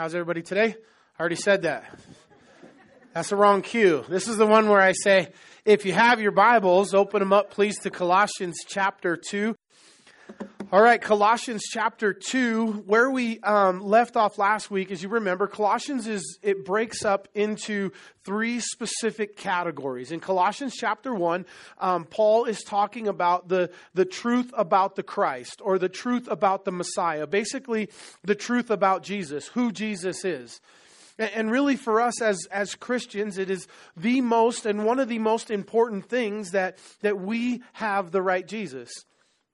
How's everybody today? I already said that. That's the wrong cue. This is the one where I say, if you have your Bibles, open them up, please, to Colossians chapter 2. All right, Colossians chapter 2, where we um, left off last week, as you remember, Colossians is, it breaks up into three specific categories. In Colossians chapter 1, um, Paul is talking about the, the truth about the Christ, or the truth about the Messiah, basically the truth about Jesus, who Jesus is. And really, for us as, as Christians, it is the most and one of the most important things that, that we have the right Jesus.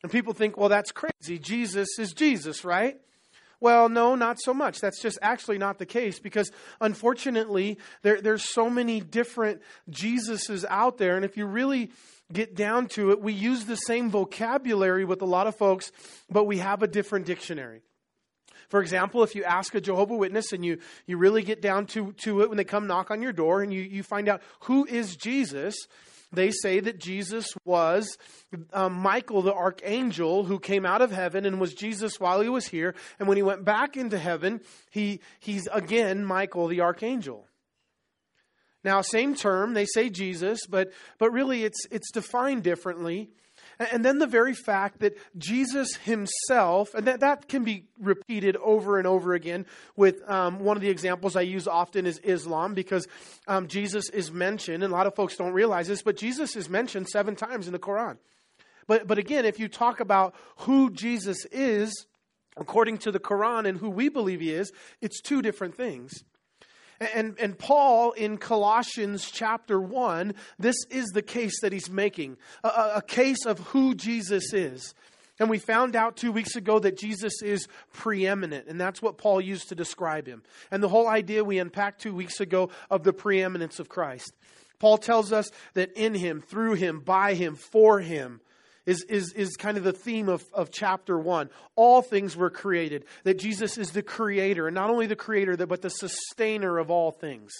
And people think, well, that's crazy. Jesus is Jesus, right? Well, no, not so much. That's just actually not the case because unfortunately, there, there's so many different Jesuses out there. And if you really get down to it, we use the same vocabulary with a lot of folks, but we have a different dictionary. For example, if you ask a Jehovah Witness and you, you really get down to, to it when they come knock on your door and you, you find out who is Jesus, they say that Jesus was um, Michael the archangel who came out of heaven and was Jesus while he was here. And when he went back into heaven, he, he's again Michael the archangel. Now, same term, they say Jesus, but, but really it's, it's defined differently. And then the very fact that Jesus himself, and that, that can be repeated over and over again with um, one of the examples I use often is Islam because um, Jesus is mentioned, and a lot of folks don't realize this, but Jesus is mentioned seven times in the Quran. But, but again, if you talk about who Jesus is, according to the Quran and who we believe he is, it's two different things. And, and Paul in Colossians chapter 1, this is the case that he's making a, a case of who Jesus is. And we found out two weeks ago that Jesus is preeminent, and that's what Paul used to describe him. And the whole idea we unpacked two weeks ago of the preeminence of Christ. Paul tells us that in him, through him, by him, for him, is, is, is kind of the theme of, of chapter one. All things were created, that Jesus is the creator, and not only the creator, but the sustainer of all things.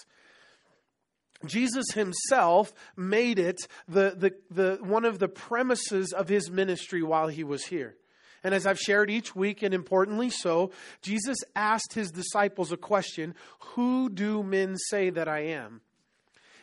Jesus himself made it the, the, the, one of the premises of his ministry while he was here. And as I've shared each week, and importantly so, Jesus asked his disciples a question Who do men say that I am?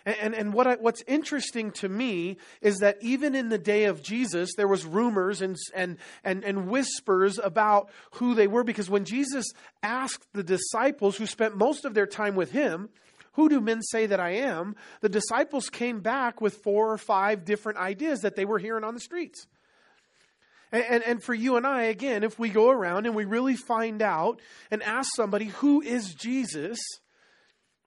And, and, and what I, what's interesting to me is that even in the day of Jesus, there was rumors and, and, and, and whispers about who they were. Because when Jesus asked the disciples who spent most of their time with him, who do men say that I am? The disciples came back with four or five different ideas that they were hearing on the streets. And, and, and, for you and I, again, if we go around and we really find out and ask somebody, who is Jesus?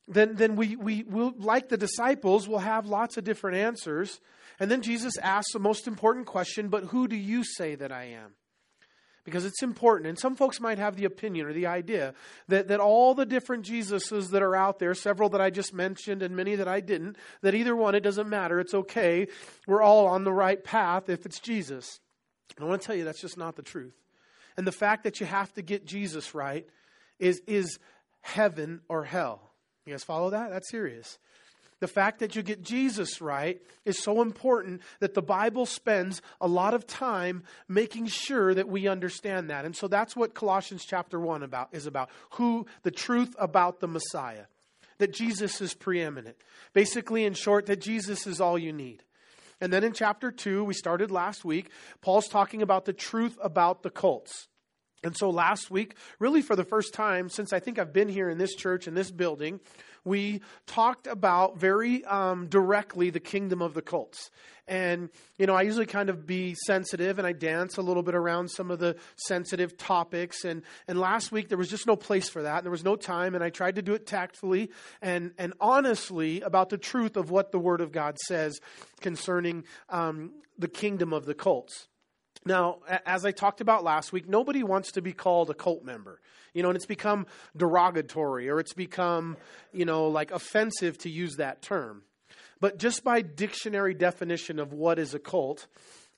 Then, then we, we will, like the disciples, will have lots of different answers. And then Jesus asks the most important question, but who do you say that I am? Because it's important. And some folks might have the opinion or the idea that, that all the different Jesuses that are out there, several that I just mentioned and many that I didn't, that either one, it doesn't matter. It's okay. We're all on the right path if it's Jesus. And I want to tell you that's just not the truth. And the fact that you have to get Jesus right is, is heaven or hell. You guys follow that? That's serious. The fact that you get Jesus right is so important that the Bible spends a lot of time making sure that we understand that. And so that's what Colossians chapter 1 about is about. Who the truth about the Messiah. That Jesus is preeminent. Basically in short that Jesus is all you need. And then in chapter 2, we started last week, Paul's talking about the truth about the cults. And so last week, really for the first time since I think I've been here in this church, in this building, we talked about very um, directly the kingdom of the cults. And, you know, I usually kind of be sensitive and I dance a little bit around some of the sensitive topics. And, and last week there was just no place for that. And there was no time. And I tried to do it tactfully and, and honestly about the truth of what the Word of God says concerning um, the kingdom of the cults. Now, as I talked about last week, nobody wants to be called a cult member. You know, and it's become derogatory or it's become, you know, like offensive to use that term. But just by dictionary definition of what is a cult,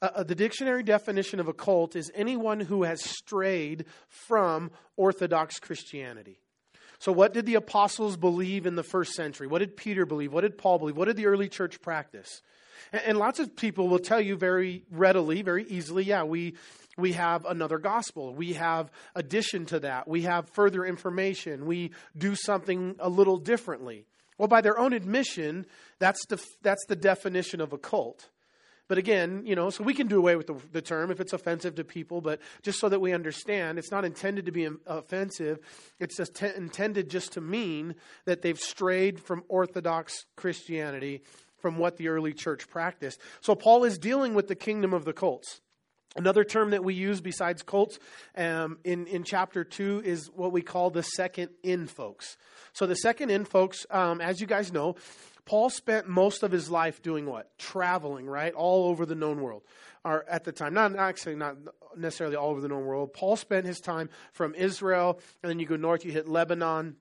uh, uh the dictionary definition of a cult is anyone who has strayed from Orthodox Christianity. So, what did the apostles believe in the first century? What did Peter believe? What did Paul believe? What did the early church practice? And, and lots of people will tell you very readily, very easily, yeah, we, we have another gospel. We have addition to that. We have further information. We do something a little differently. Well, by their own admission, that's the, that's the definition of a cult. But again, you know, so we can do away with the, the, term if it's offensive to people, but just so that we understand, it's not intended to be offensive. It's just t- intended just to mean that they've strayed from Orthodox Christianity, from what the early church practiced. So Paul is dealing with the kingdom of the cults. Another term that we use besides cults um, in, in chapter 2 is what we call the second in folks. So, the second in folks, um, as you guys know, Paul spent most of his life doing what? Traveling, right? All over the known world. Or at the time, not, actually not necessarily all over the known world. Paul spent his time from Israel, and then you go north, you hit Lebanon,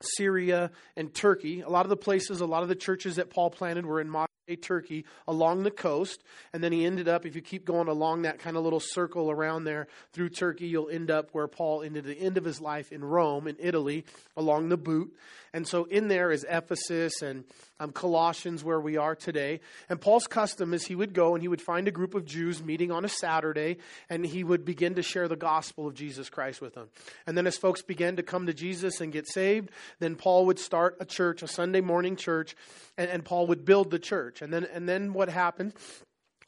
Syria, and Turkey. A lot of the places, a lot of the churches that Paul planted were in modern Turkey along the coast. And then he ended up, if you keep going along that kind of little circle around there through Turkey, you'll end up where Paul ended the end of his life in Rome, in Italy, along the boot. And so in there is Ephesus and um, Colossians, where we are today. And Paul's custom is he would go and he would find a group of Jews meeting on a Saturday, and he would begin to share the gospel of Jesus Christ with them. And then as folks began to come to Jesus and get saved, then Paul would start a church, a Sunday morning church, and, and Paul would build the church. And then, and then what happened?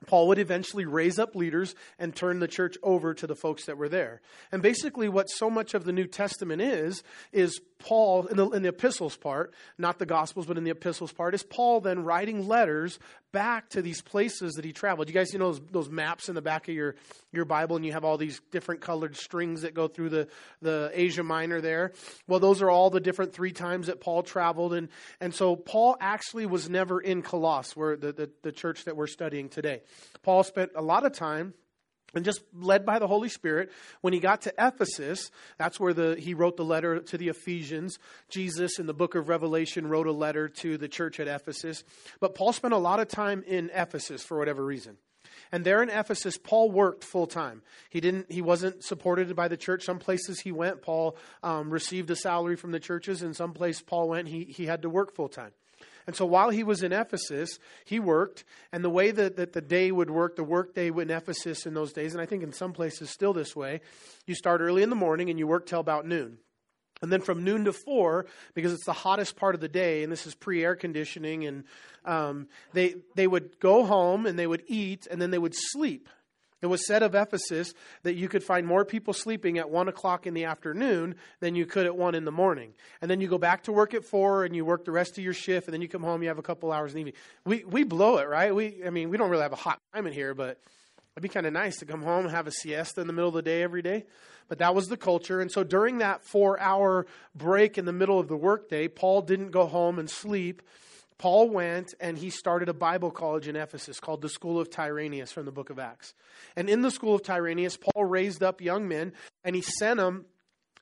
Paul would eventually raise up leaders and turn the church over to the folks that were there. And basically, what so much of the New Testament is, is Paul, in the, in the epistles part, not the Gospels, but in the epistles part, is Paul then writing letters back to these places that he traveled. You guys, you know those, those maps in the back of your, your Bible, and you have all these different colored strings that go through the, the Asia Minor there? Well, those are all the different three times that Paul traveled. And, and so Paul actually was never in Colossus, where the, the, the church that we're studying today. Paul spent a lot of time and just led by the Holy Spirit, when he got to Ephesus, that's where the, he wrote the letter to the Ephesians. Jesus, in the book of Revelation, wrote a letter to the church at Ephesus. But Paul spent a lot of time in Ephesus for whatever reason. And there in Ephesus, Paul worked full time. He didn't. He wasn't supported by the church. Some places he went, Paul um, received a salary from the churches. In some place Paul went, he he had to work full time. And so while he was in Ephesus, he worked. And the way that, that the day would work, the work day in Ephesus in those days, and I think in some places still this way, you start early in the morning and you work till about noon. And then from noon to four, because it's the hottest part of the day, and this is pre air conditioning, and um, they, they would go home and they would eat and then they would sleep. It was said of Ephesus that you could find more people sleeping at 1 o'clock in the afternoon than you could at 1 in the morning. And then you go back to work at 4 and you work the rest of your shift, and then you come home, you have a couple hours in the evening. We, we blow it, right? We, I mean, we don't really have a hot time in here, but it'd be kind of nice to come home and have a siesta in the middle of the day every day. But that was the culture. And so during that four hour break in the middle of the workday, Paul didn't go home and sleep Paul went and he started a Bible college in Ephesus called the School of Tyrannus from the book of Acts. And in the School of Tyrannus, Paul raised up young men and he sent them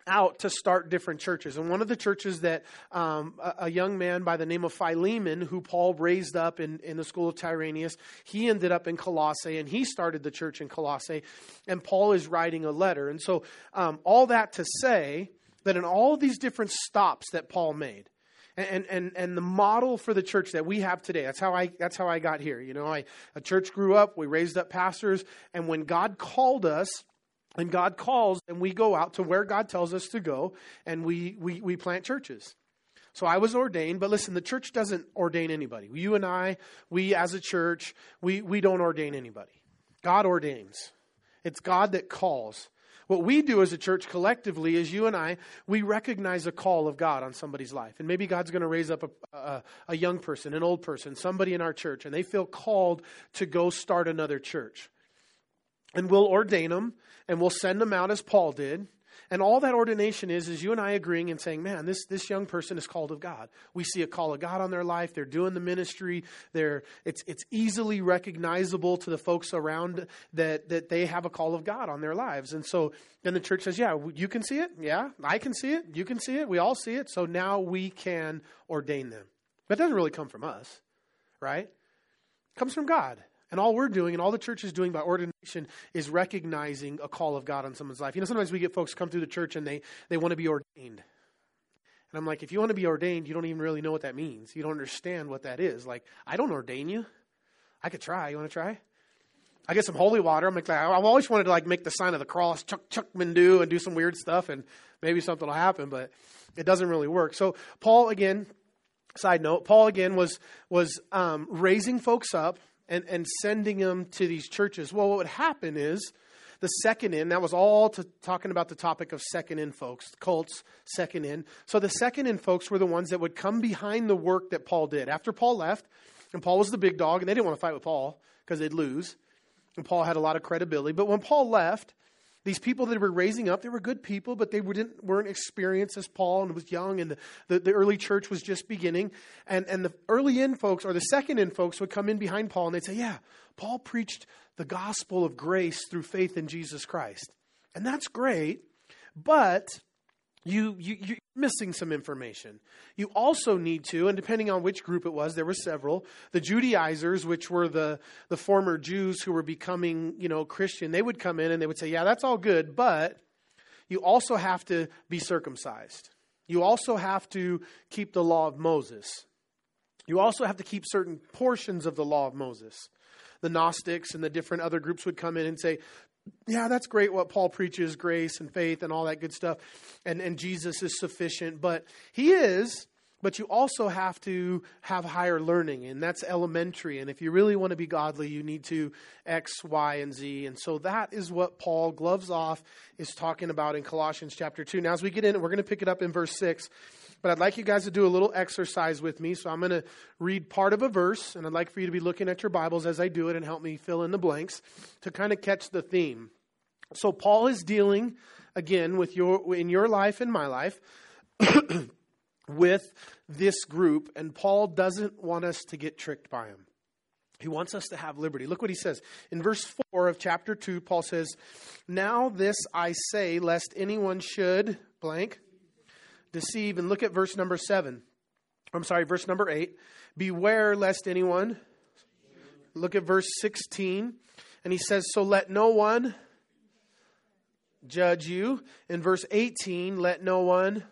out to start different churches. And one of the churches that um, a, a, young man by the name of Philemon, who Paul raised up in, in the school of Tyrannus, he ended up in Colossae and he started the church in Colossae. And Paul is writing a letter. And so, um, all that to say that in all these different stops that Paul made, and, and, and the model for the church that we have today. That's how I, that's how I got here. You know, I, a church grew up, we raised up pastors, and when God called us, and God calls, and we go out to where God tells us to go, and we, we, we plant churches. So I was ordained, but listen, the church doesn't ordain anybody. You and I, we as a church, we, we don't ordain anybody. God ordains. It's God that calls. What we do as a church collectively is you and I, we recognize a call of God on somebody's life. And maybe God's going to raise up a, a, a, young person, an old person, somebody in our church, and they feel called to go start another church. And we'll ordain them and we'll send them out as Paul did. And all that ordination is, is you and I agreeing and saying, man, this, this young person is called of God. We see a call of God on their life. They're doing the ministry. They're, it's, it's easily recognizable to the folks around that, that they have a call of God on their lives. And so then the church says, yeah, you can see it. Yeah, I can see it. You can see it. We all see it. So now we can ordain them. That doesn't really come from us, right? It comes from God. And all we're doing and all the church is doing by ordination is recognizing a call of God on someone's life. You know, sometimes we get folks come through the church and they, they want to be ordained. And I'm like, if you want to be ordained, you don't even really know what that means. You don't understand what that is. Like, I don't ordain you. I could try. You want to try? I get some holy water. I'm like, I've always wanted to like make the sign of the cross, chuck chuck mandu, and do some weird stuff, and maybe something will happen, but it doesn't really work. So Paul again, side note, Paul again was was um, raising folks up and and sending them to these churches. Well, what would happen is the second in, that was all to, talking about the topic of second in folks, cults, second in. So the second in folks were the ones that would come behind the work that Paul did. After Paul left, and Paul was the big dog, and they didn't want to fight with Paul because they'd lose. And Paul had a lot of credibility. But when Paul left, these people that were raising up, they were good people, but they weren't, weren't experienced as Paul and was young, and the, the, the, early church was just beginning. And, and the early in folks, or the second in folks, would come in behind Paul and they'd say, Yeah, Paul preached the gospel of grace through faith in Jesus Christ. And that's great, but you, you, you're missing some information. You also need to, and depending on which group it was, there were several. The Judaizers, which were the, the former Jews who were becoming, you know, Christian, they would come in and they would say, yeah, that's all good, but you also have to be circumcised. You also have to keep the law of Moses. You also have to keep certain portions of the law of Moses the Gnostics and the different other groups would come in and say, yeah, that's great what Paul preaches, grace and faith and all that good stuff. And, and Jesus is sufficient, but he is, but you also have to have higher learning, and that's elementary. And if you really want to be godly, you need to X, Y, and Z. And so that is what Paul, gloves off, is talking about in Colossians chapter 2. Now, as we get in, we're going to pick it up in verse 6. But I'd like you guys to do a little exercise with me. So I'm going to read part of a verse, and I'd like for you to be looking at your Bibles as I do it and help me fill in the blanks to kind of catch the theme. So Paul is dealing again with your in your life and my life with this group, and Paul doesn't want us to get tricked by him. He wants us to have liberty. Look what he says. In verse 4 of chapter 2, Paul says, Now this I say, lest anyone should, blank, deceive. And look at verse number 7. I'm sorry, verse number 8. Beware lest anyone. Look at verse 16. And he says, So let no one judge you. In verse 18, let no one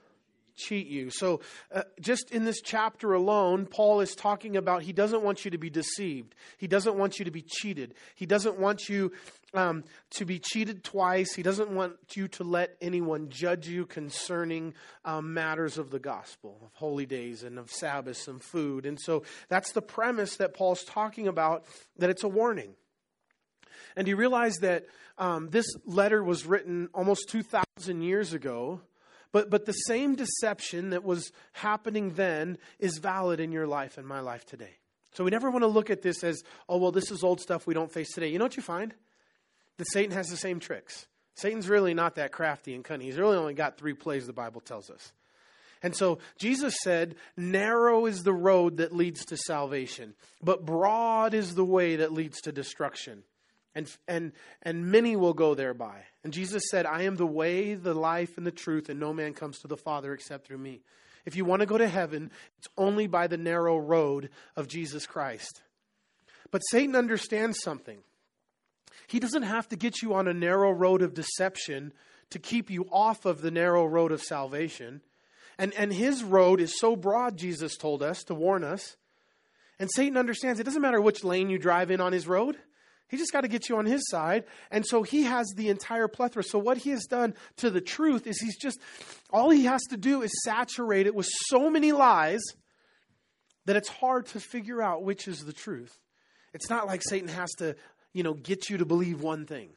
cheat you. So, uh, just in this chapter alone, Paul is talking about he doesn't want you to be deceived. He doesn't want you to be cheated. He doesn't want you um, to be cheated twice. He doesn't want you to let anyone judge you concerning um, matters of the gospel, of holy days and of Sabbaths and food. And so, that's the premise that Paul's talking about, that it's a warning. And you realize that um, this letter was written almost 2,000 years ago but, but the same deception that was happening then is valid in your life and my life today. So we never want to look at this as, oh, well, this is old stuff we don't face today. You know what you find? That Satan has the same tricks. Satan's really not that crafty and cunning. He's really only got three plays, the Bible tells us. And so Jesus said, Narrow is the road that leads to salvation, but broad is the way that leads to destruction and, and, and many will go thereby. And Jesus said, I am the way, the life, and the truth, and no man comes to the Father except through me. If you want to go to heaven, it's only by the narrow road of Jesus Christ. But Satan understands something. He doesn't have to get you on a narrow road of deception to keep you off of the narrow road of salvation. And, and his road is so broad, Jesus told us, to warn us. And Satan understands it doesn't matter which lane you drive in on his road. He just got to get you on his side. And so he has the entire plethora. So what he has done to the truth is he's just, all he has to do is saturate it with so many lies that it's hard to figure out which is the truth. It's not like Satan has to, you know, get you to believe one thing.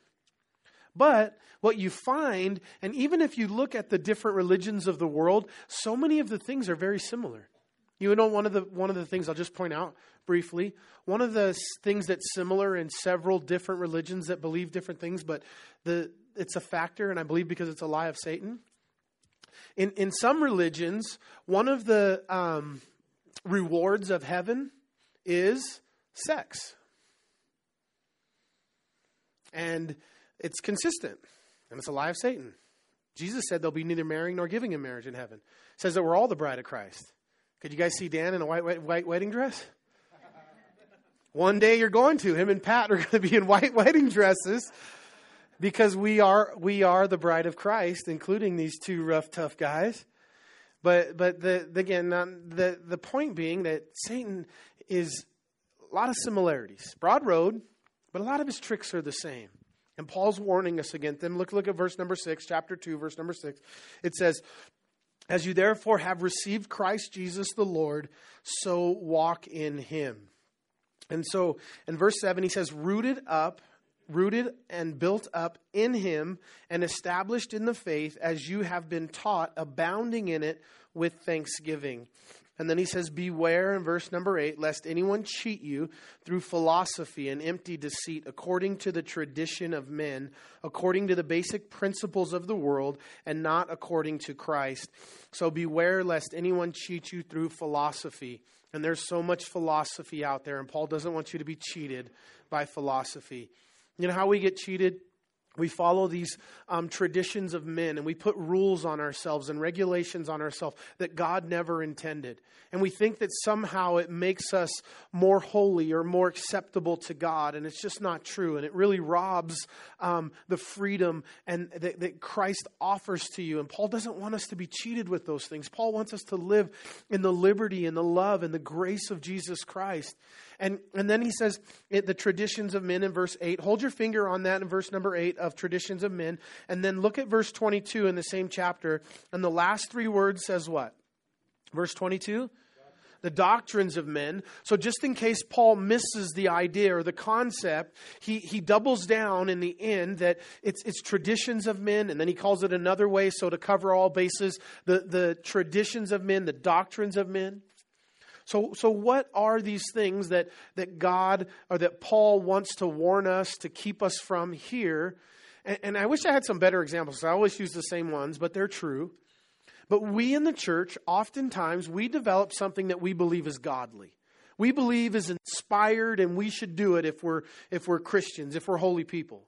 But what you find, and even if you look at the different religions of the world, so many of the things are very similar. You know, one of the one of the things I'll just point out briefly. One of the things that's similar in several different religions that believe different things, but the it's a factor, and I believe because it's a lie of Satan. In in some religions, one of the um, rewards of heaven is sex, and it's consistent, and it's a lie of Satan. Jesus said there'll be neither marrying nor giving in marriage in heaven. It says that we're all the bride of Christ. Could you guys see Dan in a white, white, white wedding dress? One day you're going to. Him and Pat are going to be in white wedding dresses because we are we are the bride of Christ, including these two rough, tough guys. But but the, the again the the point being that Satan is a lot of similarities. Broad road, But a lot of his tricks are the same. And Paul's warning us against them. Look, look at verse number six, chapter two, verse number six. It says, As you therefore have received Christ Jesus the Lord, so walk in him. And so in verse seven, he says, rooted up, rooted and built up in him, and established in the faith as you have been taught, abounding in it with thanksgiving. And then he says, Beware in verse number eight, lest anyone cheat you through philosophy and empty deceit, according to the tradition of men, according to the basic principles of the world, and not according to Christ. So beware lest anyone cheat you through philosophy. And there's so much philosophy out there, and Paul doesn't want you to be cheated by philosophy. You know how we get cheated? We follow these um, traditions of men and we put rules on ourselves and regulations on ourselves that God never intended. And we think that somehow it makes us more holy or more acceptable to God. And it's just not true. And it really robs um, the freedom and that, that Christ offers to you. And Paul doesn't want us to be cheated with those things. Paul wants us to live in the liberty and the love and the grace of Jesus Christ. And, and then he says eh, the traditions of men in verse 8. Hold your finger on that in verse number 8 of traditions of men. And then look at verse 22 in the same chapter. And the last three words says what? Verse 22? the doctrines of men. So, just in case Paul misses the idea or the concept, he, he doubles down in the end that it's, it's traditions of men, and then he calls it another way. So, to cover all bases, the, the traditions of men, the doctrines of men. So, so what are these things that, that God or that Paul wants to warn us to keep us from here? And, and I wish I had some better examples. I always use the same ones, but they're true. But we in the church, oftentimes, we develop something that we believe is godly. We believe is inspired, and we should do it if we're, if we're Christians, if we're holy people.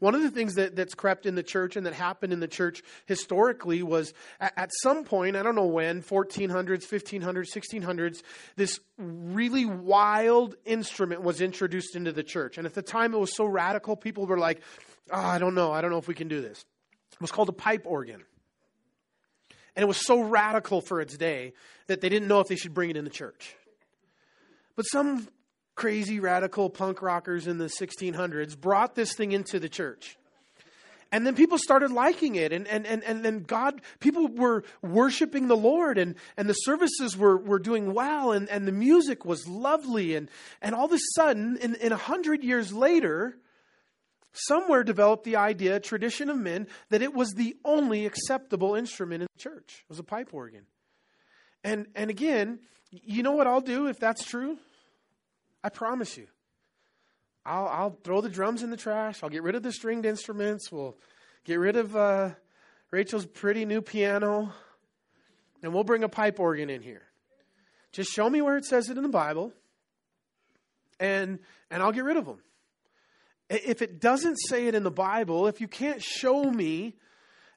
One of the things that, that's crept in the church and that happened in the church historically was at, at some point, I don't know when, 1400s, 1500s, 1600s, this really wild instrument was introduced into the church. And at the time, it was so radical, people were like, oh, I don't know, I don't know if we can do this. It was called a pipe organ. And it was so radical for its day that they didn't know if they should bring it in the church. But some crazy radical punk rockers in the 1600s brought this thing into the church. And then people started liking it, and, and, and, and then God, people were worshiping the Lord, and, and the services were, were doing well, and, and the music was lovely. And, and all of a sudden, in, in a hundred years later, somewhere developed the idea, tradition of men, that it was the only acceptable instrument in the church. It was a pipe organ. And, and again, you know what I'll do if that's true? I promise you. I'll, I'll throw the drums in the trash. I'll get rid of the stringed instruments. We'll get rid of uh, Rachel's pretty new piano. And we'll bring a pipe organ in here. Just show me where it says it in the Bible, and, and I'll get rid of them. If it doesn't say it in the Bible, if you can't show me,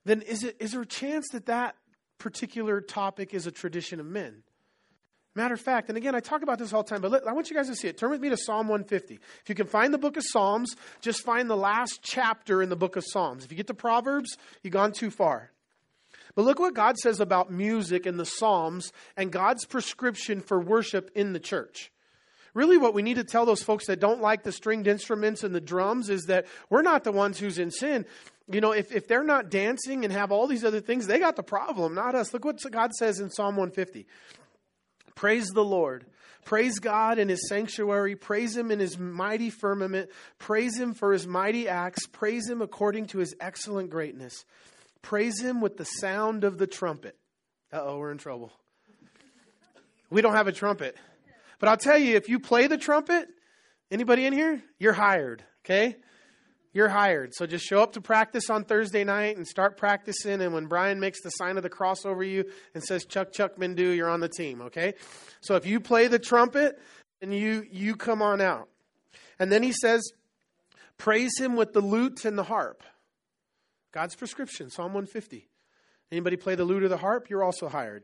then is, it, is there a chance that that particular topic is a tradition of men? Matter of fact, and again, I talk about this all the time, but let, I want you guys to see it. Turn with me to Psalm 150. If you can find the book of Psalms, just find the last chapter in the book of Psalms. If you get to Proverbs, you've gone too far. But look what God says about music in the Psalms and God's prescription for worship in the church. Really, what we need to tell those folks that don't like the stringed instruments and the drums is that we're not the ones who's in sin. You know, if, if they're not dancing and have all these other things, they got the problem, not us. Look what God says in Psalm 150. Praise the Lord. Praise God in his sanctuary. Praise him in his mighty firmament. Praise him for his mighty acts. Praise him according to his excellent greatness. Praise him with the sound of the trumpet. Uh oh, we're in trouble. We don't have a trumpet. But I'll tell you, if you play the trumpet, anybody in here? You're hired, okay? You're hired. So just show up to practice on Thursday night and start practicing. And when Brian makes the sign of the cross over you and says Chuck Chuck Mindu, you're on the team. Okay. So if you play the trumpet, and you you come on out. And then he says, praise him with the lute and the harp. God's prescription, Psalm 150. Anybody play the lute or the harp? You're also hired.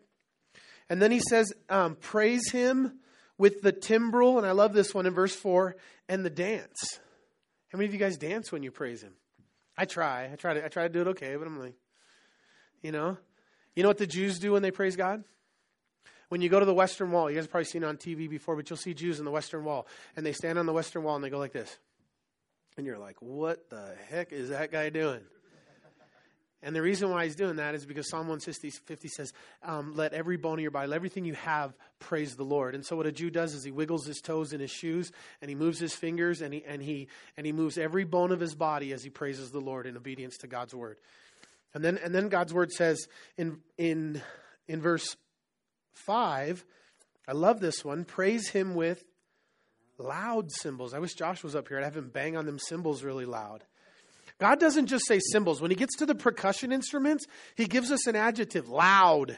And then he says, um, praise him with the timbrel, and I love this one in verse 4, and the dance. How many of you guys dance when you praise Him? I try. I try to. I try to do it okay, but I'm like, you know, you know what the Jews do when they praise God? When you go to the Western Wall, you guys have probably seen it on TV before, but you'll see Jews in the Western Wall, and they stand on the Western Wall and they go like this. And you're like, what the heck is that guy doing? And the reason why he's doing that is because Psalm 150 says, um, Let every bone of your body, everything you have, praise the Lord. And so what a Jew does is he wiggles his toes in his shoes and he moves his fingers and he, and he, and he moves every bone of his body as he praises the Lord in obedience to God's word. And then, and then God's word says in, in, in verse 5, I love this one, praise him with loud cymbals. I wish Josh was up here. I'd have him bang on them cymbals really loud. God doesn't just say symbols. When he gets to the percussion instruments, he gives us an adjective, loud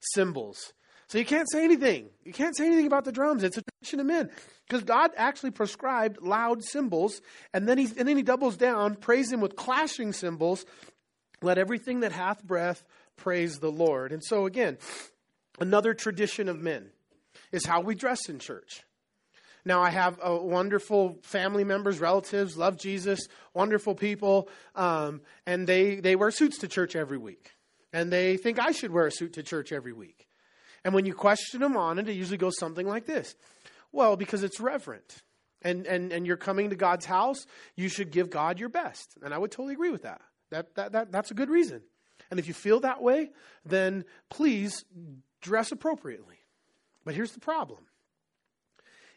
cymbals. So you can't say anything. You can't say anything about the drums. It's a tradition of men. Because God actually prescribed loud cymbals, and then he and then he doubles down, praise him with clashing cymbals. Let everything that hath breath praise the Lord. And so again, another tradition of men is how we dress in church. Now, I have uh, wonderful family members, relatives, love Jesus, wonderful people, um, and they, they wear suits to church every week. And they think I should wear a suit to church every week. And when you question them on it, it usually goes something like this Well, because it's reverent. And, and, and you're coming to God's house, you should give God your best. And I would totally agree with that. That, that, that. That's a good reason. And if you feel that way, then please dress appropriately. But here's the problem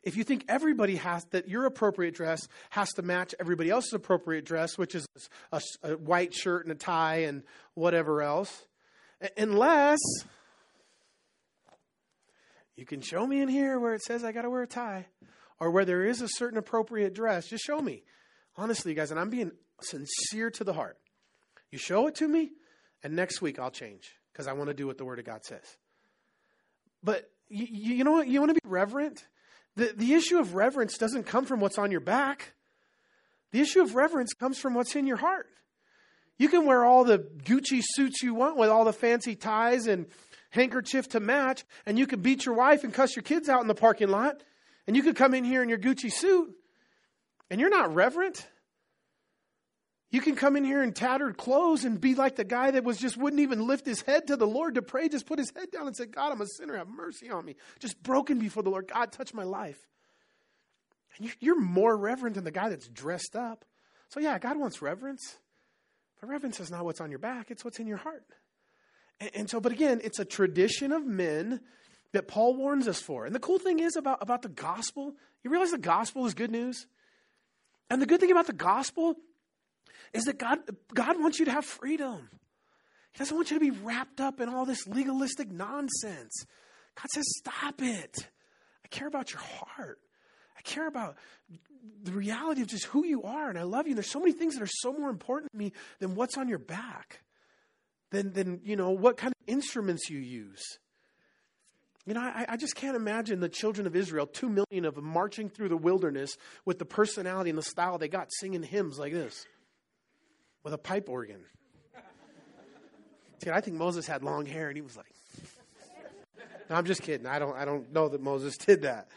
if you think everybody has that your appropriate dress has to match everybody else's appropriate dress, which is a, a white shirt and a tie and whatever else, unless you can show me in here where it says I got to wear a tie or where there is a certain appropriate dress, just show me. Honestly, you guys, and I'm being sincere to the heart. You show it to me, and next week I'll change because I want to do what the Word of God says. But you, you know what? You want to be reverent? The, the issue of reverence doesn't come from what's on your back. The issue of reverence comes from what's in your heart. You can wear all the Gucci suits you want with all the fancy ties and handkerchief to match, and you could beat your wife and cuss your kids out in the parking lot, and you could come in here in your Gucci suit, and you're not reverent. You can come in here in tattered clothes and be like the guy that was just wouldn't even lift his head to the Lord to pray, just put his head down and say, God, I'm a sinner, have mercy on me. Just broken before the Lord. God, touch my life. And you're more reverent than the guy that's dressed up. So, yeah, God wants reverence. But reverence is not what's on your back, it's what's in your heart. And, and so, but again, it's a tradition of men that Paul warns us for. And the cool thing is about, about the gospel, you realize the gospel is good news? And the good thing about the gospel is that God, God wants you to have freedom. He doesn't want you to be wrapped up in all this legalistic nonsense. God says, stop it. I care about your heart. I care about the reality of just who you are, and I love you. And there's so many things that are so more important to me than what's on your back, than, than you know, what kind of instruments you use. You know, I, I, just can't imagine the children of Israel, two million of them, marching through the wilderness with the personality and the style they got, singing hymns like this with a pipe organ. See, I think Moses had long hair and he was like, no, I'm just kidding. I don't, I don't know that Moses did that.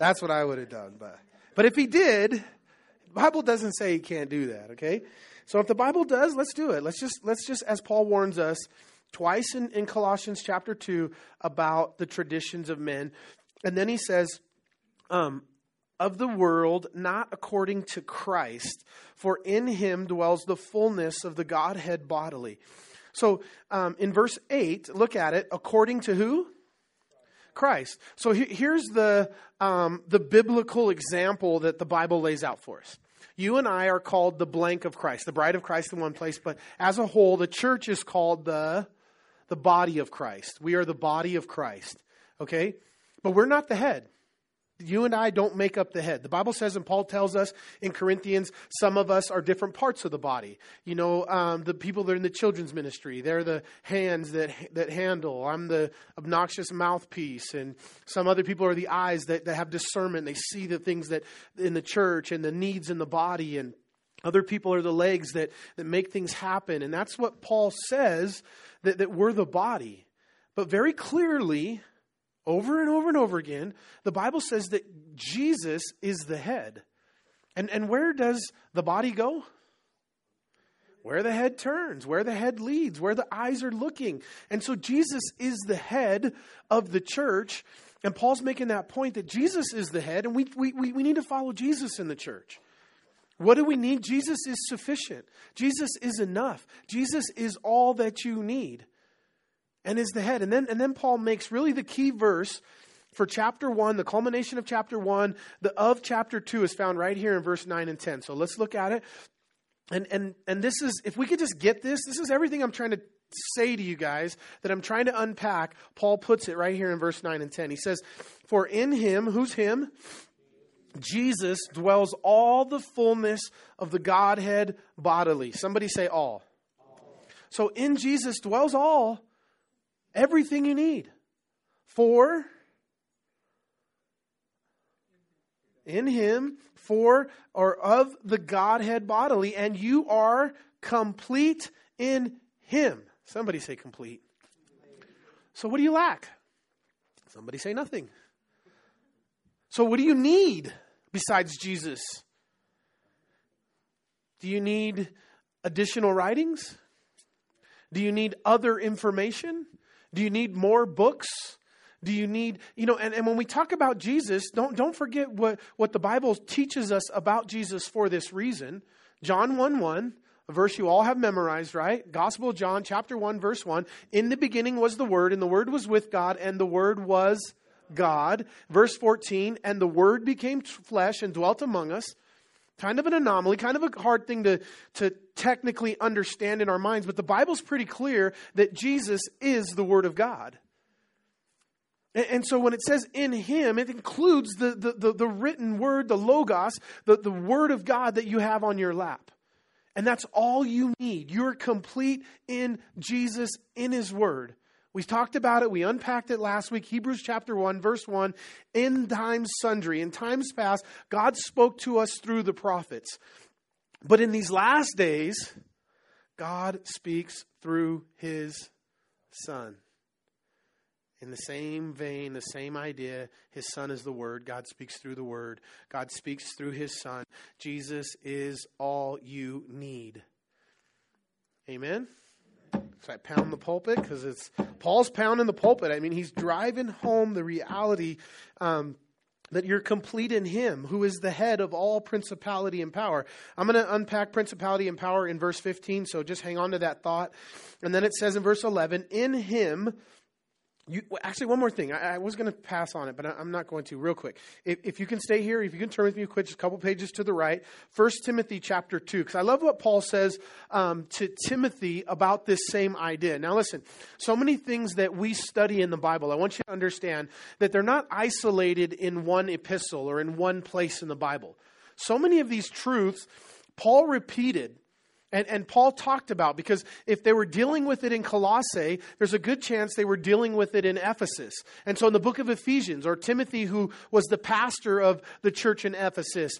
That's what I would have done. But, but if he did, the Bible doesn't say he can't do that, okay? So if the Bible does, let's do it. Let's just, let's just, as Paul warns us twice in, in Colossians chapter 2 about the traditions of men. And then he says, um, of the world, not according to Christ, for in him dwells the fullness of the Godhead bodily. So um, in verse 8, look at it, according to who? Christ. So he, here's the, um, the biblical example that the Bible lays out for us. You and I are called the blank of Christ, the bride of Christ in one place, but as a whole, the church is called the, the body of Christ. We are the body of Christ, okay? But we're not the head. You and I don't make up the head. The Bible says, and Paul tells us in Corinthians, some of us are different parts of the body. You know, um, the people that are in the children's ministry, they're the hands that that handle. I'm the obnoxious mouthpiece, and some other people are the eyes that, that have discernment. They see the things that in the church and the needs in the body, and other people are the legs that that make things happen. And that's what Paul says that that we're the body. But very clearly, over and over and over again, the Bible says that Jesus is the head. And, and where does the body go? Where the head turns, where the head leads, where the eyes are looking. And so Jesus is the head of the church. And Paul's making that point that Jesus is the head, and we, we, we need to follow Jesus in the church. What do we need? Jesus is sufficient. Jesus is enough. Jesus is all that you need and is the head. And then, and then Paul makes really the key verse for chapter 1, the culmination of chapter 1, the of chapter 2 is found right here in verse 9 and 10. So let's look at it. And, and, and this is, if we could just get this, this is everything I'm trying to say to you guys that I'm trying to unpack. Paul puts it right here in verse 9 and 10. He says, For in him, who's him? Jesus dwells all the fullness of the Godhead bodily. Somebody say all. all. So in Jesus dwells all, everything you need. For in him, for or of the Godhead bodily, and you are complete in him. Somebody say complete. So, what do you lack? Somebody say nothing. So, what do you need besides Jesus? Do you need additional writings? Do you need other information? Do you need more books? Do you need, you know, and, and when we talk about Jesus, don't, don't forget what, what the Bible teaches us about Jesus for this reason. John 1 1 a verse you all have memorized, right? Gospel of John, chapter 1, verse 1. In the beginning was the Word, and the Word was with God, and the Word was God. Verse 14, and the Word became flesh and dwelt among us. Kind of an anomaly, kind of a hard thing to, to technically understand in our minds, but the Bible's pretty clear that Jesus is the Word of God. And, so when it says in Him, it includes the, the, the, the written Word, the Logos, the, the Word of God that you have on your lap. And that's all you need. You're complete in Jesus, in His Word. We talked about it. We unpacked it last week. Hebrews chapter 1, verse 1. In times sundry, in times past, God spoke to us through the prophets. But in these last days, God speaks through His Son. In the same vein, the same idea, his son is the word. God speaks through the word. God speaks through his son. Jesus is all you need. Amen. So I pound the pulpit because it's Paul's pounding the pulpit. I mean, he's driving home the reality um, that you're complete in him, who is the head of all principality and power. I'm going to unpack principality and power in verse 15, so just hang on to that thought. And then it says in verse 11, in him you, actually, one more thing. I, I was going to pass on it, but I, am not going to. Real quick, if, if, you can stay here, if you can turn with me quick, just a couple pages to the right. First Timothy chapter two, because I love what Paul says um, to Timothy about this same idea. Now, listen. So many things that we study in the Bible, I want you to understand that they're not isolated in one epistle or in one place in the Bible. So many of these truths Paul repeated and, and Paul talked about because if they were dealing with it in Colossae, there's a good chance they were dealing with it in Ephesus. And so in the book of Ephesians, or Timothy, who was the pastor of the church in Ephesus,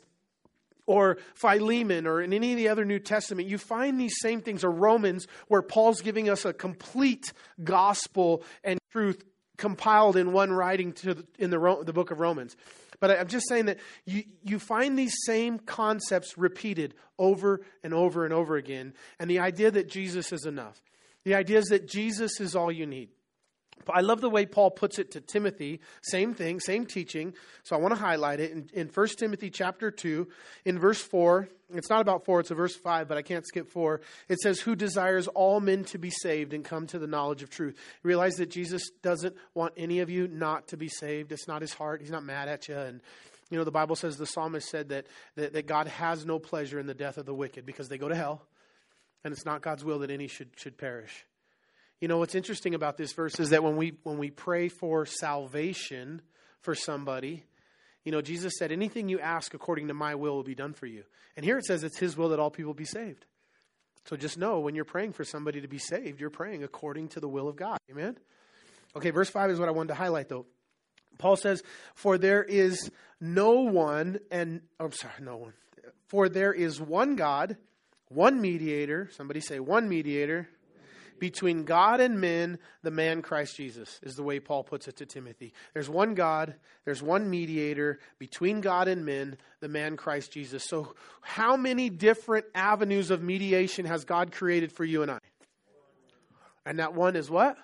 or Philemon, or in any of the other New Testament, you find these same things, or Romans, where Paul's giving us a complete gospel and truth compiled in one writing the, in the, the book of Romans. But I'm just saying that you, you find these same concepts repeated over and over and over again. And the idea that Jesus is enough. The idea is that Jesus is all you need. I love the way Paul puts it to Timothy. Same thing, same teaching. So I want to highlight it in, in 1 Timothy chapter 2, in verse 4. It's not about 4, it's a verse 5, but I can't skip 4. It says, Who desires all men to be saved and come to the knowledge of truth. Realize that Jesus doesn't want any of you not to be saved. It's not his heart. He's not mad at you. And, you know, the Bible says the psalmist said that, that, that God has no pleasure in the death of the wicked because they go to hell. And it's not God's will that any should, should perish. You know what's interesting about this verse is that when we when we pray for salvation for somebody, you know, Jesus said, "Anything you ask according to my will will be done for you." And here it says it's his will that all people be saved. So just know when you're praying for somebody to be saved, you're praying according to the will of God. Amen. Okay, verse 5 is what I wanted to highlight though. Paul says, "For there is no one and I'm sorry, no one. For there is one God, one mediator, somebody say one mediator between God and men, the man Christ Jesus, is the way Paul puts it to Timothy. There's one God, there's one mediator between God and men, the man Christ Jesus. So, how many different avenues of mediation has God created for you and I? And that one is what?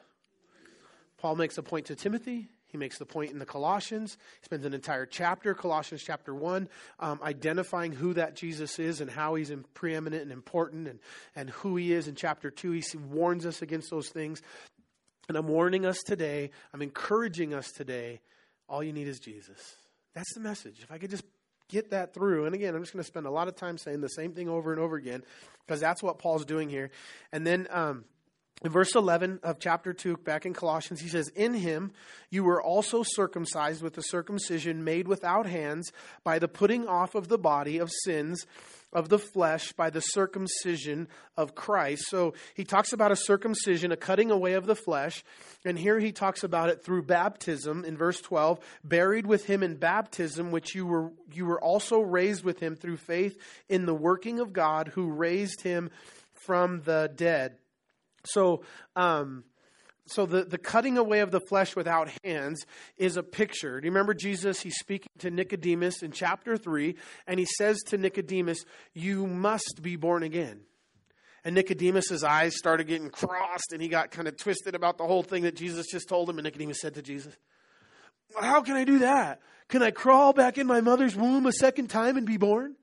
Paul makes a point to Timothy, He makes the point in the Colossians. He spends an entire chapter, Colossians chapter 1, um, identifying who that Jesus is and how he's preeminent and important and, and who he is. In chapter 2, he warns us against those things. And I'm warning us today, I'm encouraging us today, all you need is Jesus. That's the message. If I could just get that through. And again, I'm just going to spend a lot of time saying the same thing over and over again because that's what Paul's doing here. And then um, in verse 11 of chapter 2, back in Colossians, he says, In him you were also circumcised with the circumcision made without hands by the putting off of the body of sins of the flesh by the circumcision of Christ. So he talks about a circumcision, a cutting away of the flesh. And here he talks about it through baptism in verse 12, buried with him in baptism, which you were, you were also raised with him through faith in the working of God who raised him from the dead. So, um, so the, the cutting away of the flesh without hands is a picture. Do you remember Jesus? He's speaking to Nicodemus in chapter 3, and he says to Nicodemus, You must be born again. And Nicodemus's eyes started getting crossed, and he got kind of twisted about the whole thing that Jesus just told him. And Nicodemus said to Jesus, How can I do that? Can I crawl back in my mother's womb a second time and be born?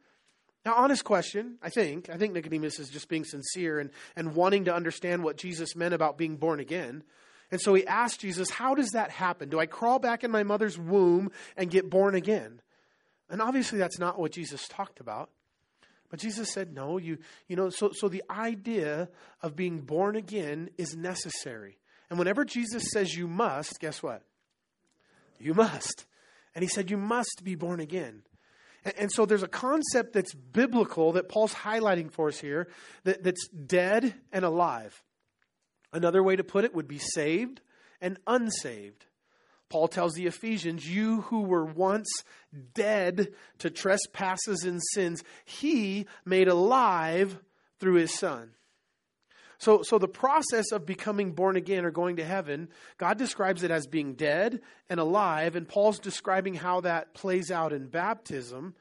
Now, honest question, I think. I think Nicodemus is just being sincere and, and wanting to understand what Jesus meant about being born again. And so he asked Jesus, How does that happen? Do I crawl back in my mother's womb and get born again? And obviously, that's not what Jesus talked about. But Jesus said, No, you, you know, so, so the idea of being born again is necessary. And whenever Jesus says you must, guess what? You must. And he said, You must be born again. And, so there's a concept that's biblical that Paul's highlighting for us here that, that's dead and alive. Another way to put it would be saved and unsaved. Paul tells the Ephesians, You who were once dead to trespasses and sins, he made alive through his Son. So, so the process of becoming born again or going to heaven, God describes it as being dead and alive, and Paul's describing how that plays out in baptism.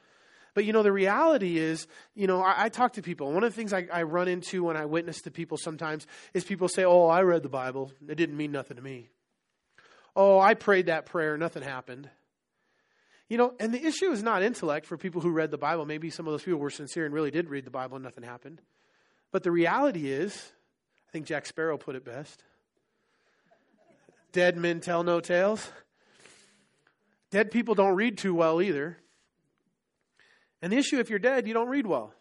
But you know, the reality is, you know, I, I talk to people. One of the things I, I run into when I witness to people sometimes is people say, Oh, I read the Bible. It didn't mean nothing to me. Oh, I prayed that prayer. Nothing happened. You know, and the issue is not intellect for people who read the Bible. Maybe some of those people were sincere and really did read the Bible and nothing happened. But the reality is, I think Jack Sparrow put it best. Dead men tell no tales. Dead people don't read too well either. And the issue, if you're dead, you don't read well.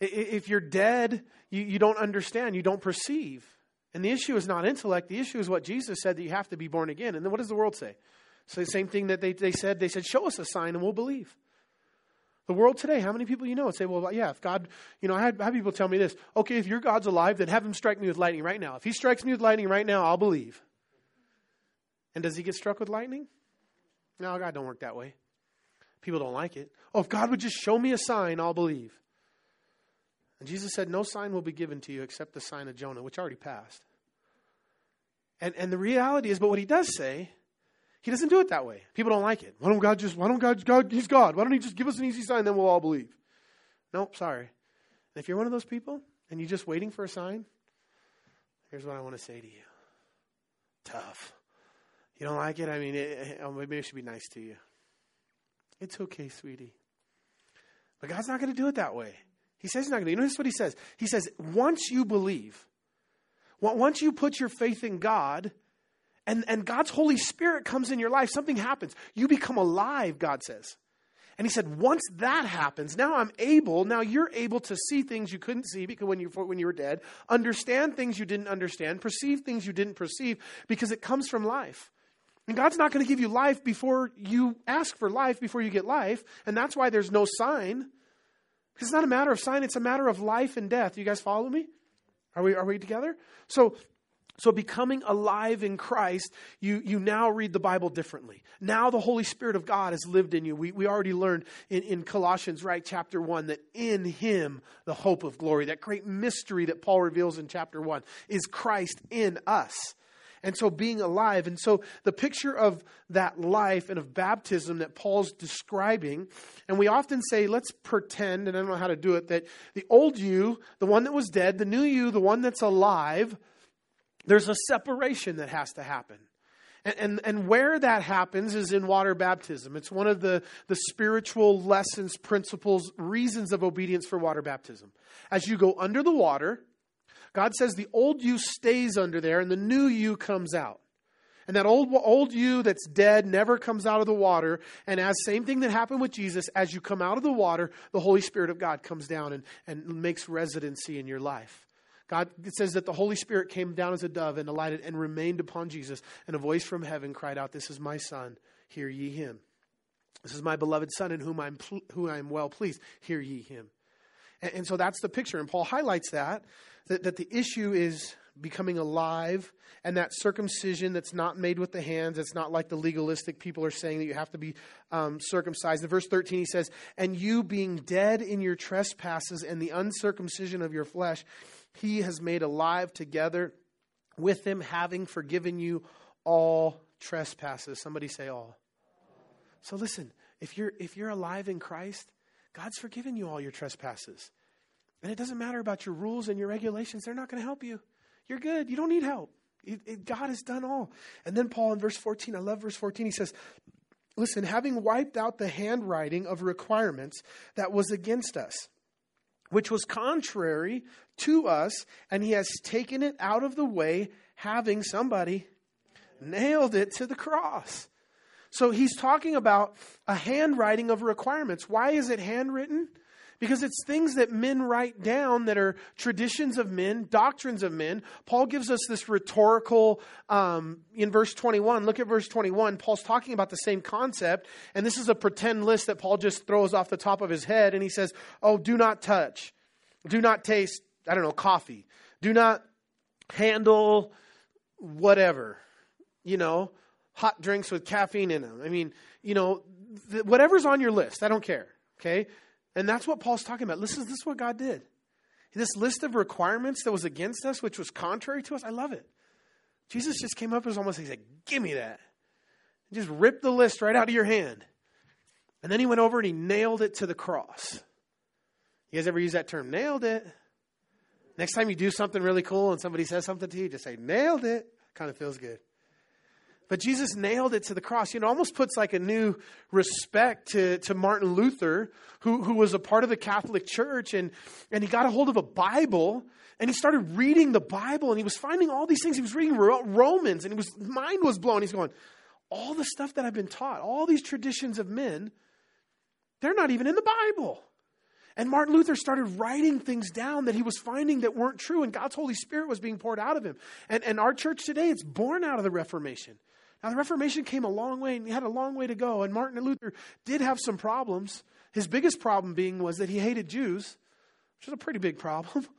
If you're dead, you, you don't understand, you don't perceive. And the issue is not intellect, the issue is what Jesus said that you have to be born again. And then what does the world say? So the same thing that they, they said, they said, show us a sign and we'll believe. The world today, how many people you know say, well, yeah, if God, you know, I had, I had people tell me this, okay, if your God's alive, then have him strike me with lightning right now. If he strikes me with lightning right now, I'll believe. And does he get struck with lightning? No, God don't work that way. People don't like it. Oh, if God would just show me a sign, I'll believe. And Jesus said, No sign will be given to you except the sign of Jonah, which already passed. And, and the reality is, but what he does say he doesn't do it that way. People don't like it. Why don't God just, why don't God, God, He's God. Why don't He just give us an easy sign, then we'll all believe? Nope, sorry. And if you're one of those people and you're just waiting for a sign, here's what I want to say to you tough. You don't like it? I mean, it, oh, maybe I should be nice to you. It's okay, sweetie. But God's not going to do it that way. He says he's not going to. You notice what he says? He says, once you believe, once you put your faith in God, and, and God's Holy Spirit comes in your life, something happens. You become alive, God says. And he said, once that happens, now I'm able, now you're able to see things you couldn't see because when you, when you were dead, understand things you didn't understand, perceive things you didn't perceive because it comes from life. And God's not going to give you life before you ask for life, before you get life. And that's why there's no sign. Because it's not a matter of sign, it's a matter of life and death. You guys follow me? Are we, are we together? So so, becoming alive in Christ, you, you now read the Bible differently. Now, the Holy Spirit of God has lived in you. We, we already learned in, in Colossians, right, chapter 1, that in Him, the hope of glory, that great mystery that Paul reveals in chapter 1, is Christ in us. And so, being alive. And so, the picture of that life and of baptism that Paul's describing, and we often say, let's pretend, and I don't know how to do it, that the old you, the one that was dead, the new you, the one that's alive, there's a separation that has to happen. And, and, where that happens is in water baptism. It's one of the, the spiritual lessons, principles, reasons of obedience for water baptism. As you go under the water, God says the old you stays under there and the new you comes out. And that old, old you that's dead never comes out of the water. And as same thing that happened with Jesus, as you come out of the water, the Holy Spirit of God comes down and, and makes residency in your life. God says that the Holy Spirit came down as a dove and alighted and remained upon Jesus, and a voice from heaven cried out, This is my son, hear ye him. This is my beloved son in whom I'm, who I am well pleased, hear ye him. And, and so that's the picture. And Paul highlights that, that, that the issue is becoming alive and that circumcision that's not made with the hands it's not like the legalistic people are saying that you have to be um, circumcised in verse 13 he says and you being dead in your trespasses and the uncircumcision of your flesh he has made alive together with him having forgiven you all trespasses somebody say all so listen if you're if you're alive in christ god's forgiven you all your trespasses and it doesn't matter about your rules and your regulations they're not going to help you you're good. You don't need help. It, it, God has done all. And then Paul in verse 14, I love verse 14, he says, Listen, having wiped out the handwriting of requirements that was against us, which was contrary to us, and he has taken it out of the way, having somebody nailed it to the cross. So he's talking about a handwriting of requirements. Why is it handwritten? Because it's things that men write down that are traditions of men, doctrines of men. Paul gives us this rhetorical, um, in verse 21. Look at verse 21. Paul's talking about the same concept, and this is a pretend list that Paul just throws off the top of his head, and he says, Oh, do not touch. Do not taste, I don't know, coffee. Do not handle whatever, you know, hot drinks with caffeine in them. I mean, you know, th- whatever's on your list, I don't care. Okay? And that's what Paul's talking about. Listen, is, this is what God did. This list of requirements that was against us, which was contrary to us, I love it. Jesus just came up was almost, he said, Give me that. And just ripped the list right out of your hand. And then he went over and he nailed it to the cross. You guys ever use that term? Nailed it. Next time you do something really cool and somebody says something to you, just say, Nailed it. Kind of feels good. But Jesus nailed it to the cross. You know, almost puts like a new respect to, to Martin Luther, who, who was a part of the Catholic Church, and, and he got a hold of a Bible, and he started reading the Bible, and he was finding all these things. He was reading Romans, and his mind was blown. He's going, all the stuff that I've been taught, all these traditions of men, they're not even in the Bible. And Martin Luther started writing things down that he was finding that weren't true, and God's Holy Spirit was being poured out of him. And, and our church today, it's born out of the Reformation. Now, the Reformation came a long way, and he had a long way to go. And Martin Luther did have some problems. His biggest problem being was that he hated Jews, which is a pretty big problem.